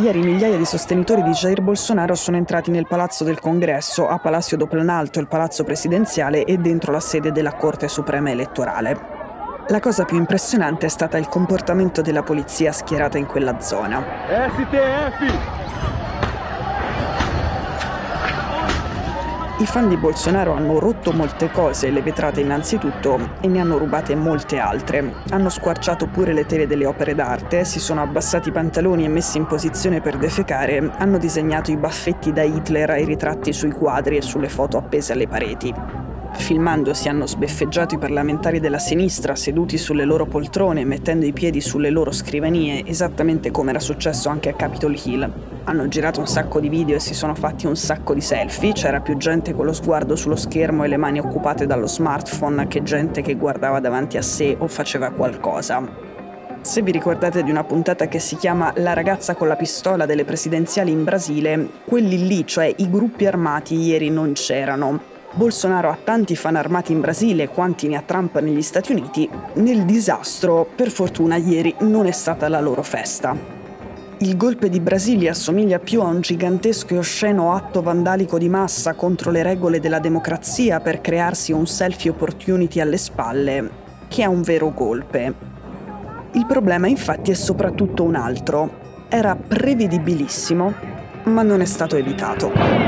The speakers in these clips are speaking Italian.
Ieri migliaia di sostenitori di Jair Bolsonaro sono entrati nel palazzo del congresso, a Palacio do Planalto, il palazzo presidenziale e dentro la sede della Corte Suprema elettorale. La cosa più impressionante è stata il comportamento della polizia schierata in quella zona. STF! I fan di Bolsonaro hanno rotto molte cose, le vetrate innanzitutto, e ne hanno rubate molte altre. Hanno squarciato pure le tele delle opere d'arte, si sono abbassati i pantaloni e messi in posizione per defecare, hanno disegnato i baffetti da Hitler ai ritratti sui quadri e sulle foto appese alle pareti. Filmandosi hanno sbeffeggiato i parlamentari della sinistra seduti sulle loro poltrone, mettendo i piedi sulle loro scrivanie, esattamente come era successo anche a Capitol Hill. Hanno girato un sacco di video e si sono fatti un sacco di selfie, c'era più gente con lo sguardo sullo schermo e le mani occupate dallo smartphone che gente che guardava davanti a sé o faceva qualcosa. Se vi ricordate di una puntata che si chiama La ragazza con la pistola delle presidenziali in Brasile, quelli lì, cioè i gruppi armati, ieri non c'erano. Bolsonaro ha tanti fan armati in Brasile quanti ne ha Trump negli Stati Uniti, nel disastro, per fortuna ieri, non è stata la loro festa. Il golpe di Brasilia assomiglia più a un gigantesco e osceno atto vandalico di massa contro le regole della democrazia per crearsi un selfie opportunity alle spalle, che a un vero golpe. Il problema infatti è soprattutto un altro. Era prevedibilissimo, ma non è stato evitato.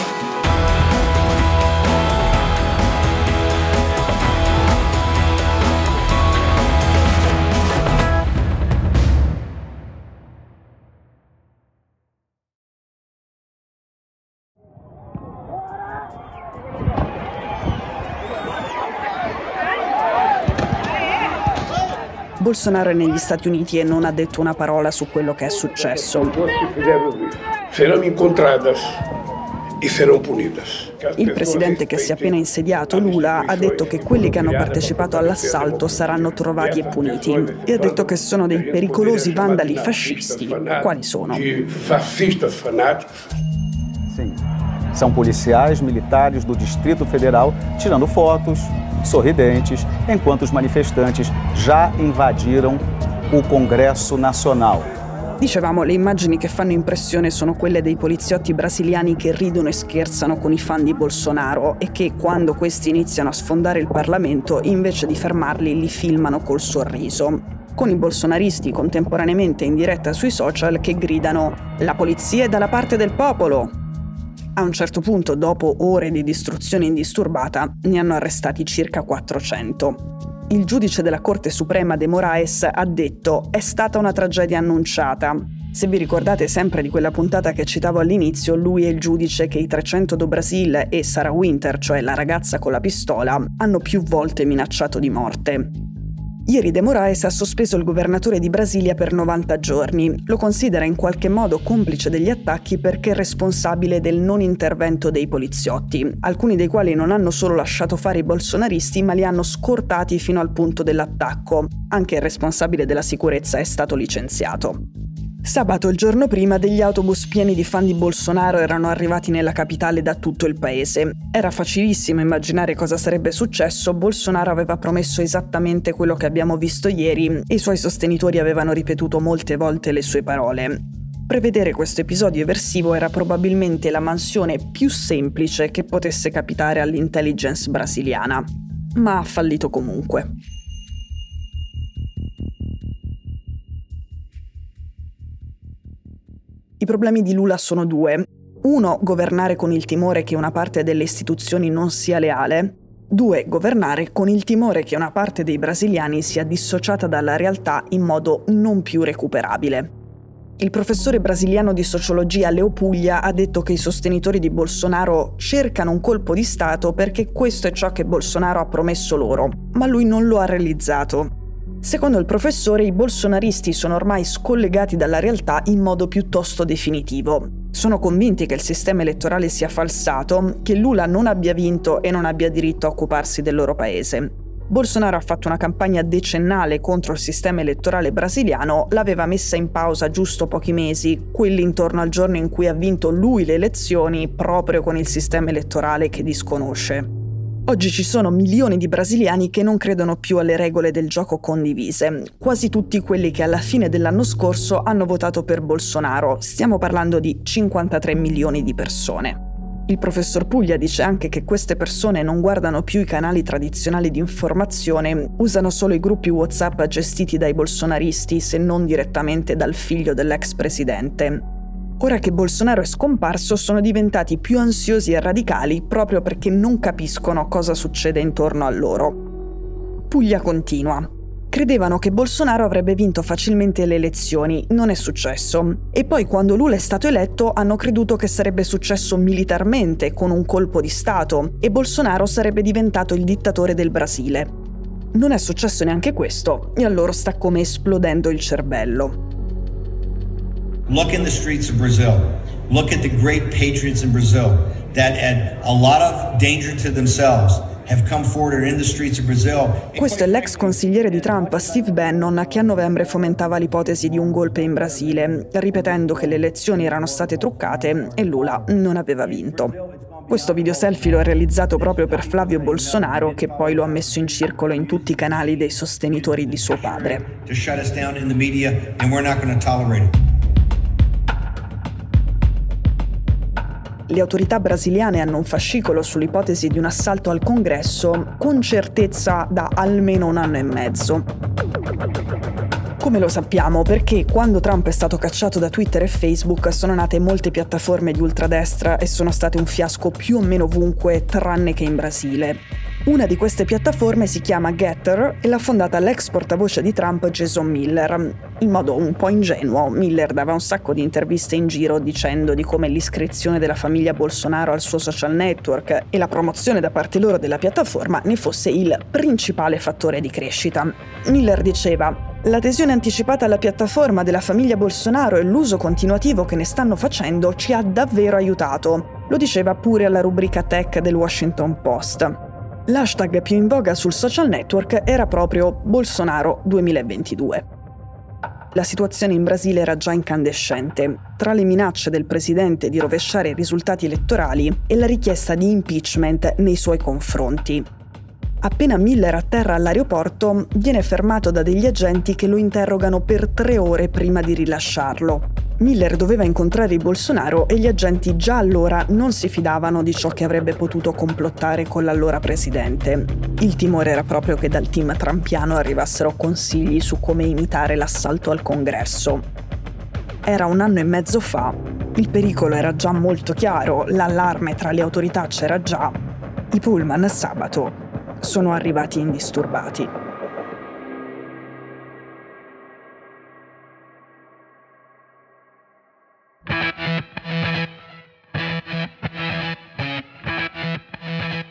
Bolsonaro è negli Stati Uniti e non ha detto una parola su quello che è successo. Saranno incontradas e saranno punidas. Il presidente che si è appena insediato, Lula, ha detto che quelli che hanno partecipato all'assalto saranno trovati e puniti e ha detto che sono dei pericolosi vandali fascisti. Quali sono? Fascistas fanáticos. São policiais militares do Distrito Federal tirando fotos, sorridentes, enquanto os manifestantes já invadiram o Congresso Nacional. Dicevamo, le immagini che fanno impressione sono quelle dei poliziotti brasiliani che ridono e scherzano con i fan di Bolsonaro e che, quando questi iniziano a sfondare il Parlamento, invece di fermarli, li filmano col sorriso. Con i bolsonaristi contemporaneamente in diretta sui social che gridano La polizia è dalla parte del popolo! A un certo punto, dopo ore di distruzione indisturbata, ne hanno arrestati circa 400. Il giudice della Corte Suprema De Moraes ha detto è stata una tragedia annunciata. Se vi ricordate sempre di quella puntata che citavo all'inizio, lui è il giudice che i 300 do Brasil e Sarah Winter, cioè la ragazza con la pistola, hanno più volte minacciato di morte. Ieri De Moraes ha sospeso il governatore di Brasilia per 90 giorni. Lo considera in qualche modo complice degli attacchi perché responsabile del non intervento dei poliziotti, alcuni dei quali non hanno solo lasciato fare i bolsonaristi ma li hanno scortati fino al punto dell'attacco. Anche il responsabile della sicurezza è stato licenziato. Sabato, il giorno prima, degli autobus pieni di fan di Bolsonaro erano arrivati nella capitale da tutto il paese. Era facilissimo immaginare cosa sarebbe successo, Bolsonaro aveva promesso esattamente quello che abbiamo visto ieri e i suoi sostenitori avevano ripetuto molte volte le sue parole. Prevedere questo episodio eversivo era probabilmente la mansione più semplice che potesse capitare all'intelligence brasiliana, ma ha fallito comunque. I problemi di Lula sono due. Uno, governare con il timore che una parte delle istituzioni non sia leale. Due, governare con il timore che una parte dei brasiliani sia dissociata dalla realtà in modo non più recuperabile. Il professore brasiliano di sociologia Leo Puglia ha detto che i sostenitori di Bolsonaro cercano un colpo di Stato perché questo è ciò che Bolsonaro ha promesso loro, ma lui non lo ha realizzato. Secondo il professore, i bolsonaristi sono ormai scollegati dalla realtà in modo piuttosto definitivo. Sono convinti che il sistema elettorale sia falsato, che Lula non abbia vinto e non abbia diritto a occuparsi del loro paese. Bolsonaro ha fatto una campagna decennale contro il sistema elettorale brasiliano, l'aveva messa in pausa giusto pochi mesi, quelli intorno al giorno in cui ha vinto lui le elezioni proprio con il sistema elettorale che disconosce. Oggi ci sono milioni di brasiliani che non credono più alle regole del gioco condivise, quasi tutti quelli che alla fine dell'anno scorso hanno votato per Bolsonaro, stiamo parlando di 53 milioni di persone. Il professor Puglia dice anche che queste persone non guardano più i canali tradizionali di informazione, usano solo i gruppi WhatsApp gestiti dai bolsonaristi, se non direttamente dal figlio dell'ex presidente. Ora che Bolsonaro è scomparso sono diventati più ansiosi e radicali proprio perché non capiscono cosa succede intorno a loro. Puglia continua. Credevano che Bolsonaro avrebbe vinto facilmente le elezioni, non è successo. E poi quando Lula è stato eletto hanno creduto che sarebbe successo militarmente, con un colpo di Stato, e Bolsonaro sarebbe diventato il dittatore del Brasile. Non è successo neanche questo, e a loro sta come esplodendo il cervello. Look in the streets of Brazil. Look at the great patriots in Brazil that at a lot of danger to themselves questo è l'ex consigliere di Trump, Steve Bannon, che a novembre fomentava l'ipotesi di un golpe in Brasile, ripetendo che le elezioni erano state truccate e Lula non aveva vinto. Questo video selfie lo ha realizzato proprio per Flavio Bolsonaro, che poi lo ha messo in circolo in tutti i canali dei sostenitori di suo padre. Le autorità brasiliane hanno un fascicolo sull'ipotesi di un assalto al congresso con certezza da almeno un anno e mezzo. Come lo sappiamo? Perché quando Trump è stato cacciato da Twitter e Facebook sono nate molte piattaforme di ultradestra e sono state un fiasco più o meno ovunque, tranne che in Brasile. Una di queste piattaforme si chiama Getter e l'ha fondata l'ex portavoce di Trump Jason Miller. In modo un po' ingenuo, Miller dava un sacco di interviste in giro dicendo di come l'iscrizione della famiglia Bolsonaro al suo social network e la promozione da parte loro della piattaforma ne fosse il principale fattore di crescita. Miller diceva L'adesione anticipata alla piattaforma della famiglia Bolsonaro e l'uso continuativo che ne stanno facendo ci ha davvero aiutato. Lo diceva pure alla rubrica tech del Washington Post. L'hashtag più in voga sul social network era proprio Bolsonaro 2022. La situazione in Brasile era già incandescente, tra le minacce del presidente di rovesciare i risultati elettorali e la richiesta di impeachment nei suoi confronti. Appena Miller atterra all'aeroporto, viene fermato da degli agenti che lo interrogano per tre ore prima di rilasciarlo. Miller doveva incontrare Bolsonaro e gli agenti già allora non si fidavano di ciò che avrebbe potuto complottare con l'allora presidente. Il timore era proprio che dal team trampiano arrivassero consigli su come imitare l'assalto al congresso. Era un anno e mezzo fa, il pericolo era già molto chiaro, l'allarme tra le autorità c'era già. I pullman sabato sono arrivati indisturbati.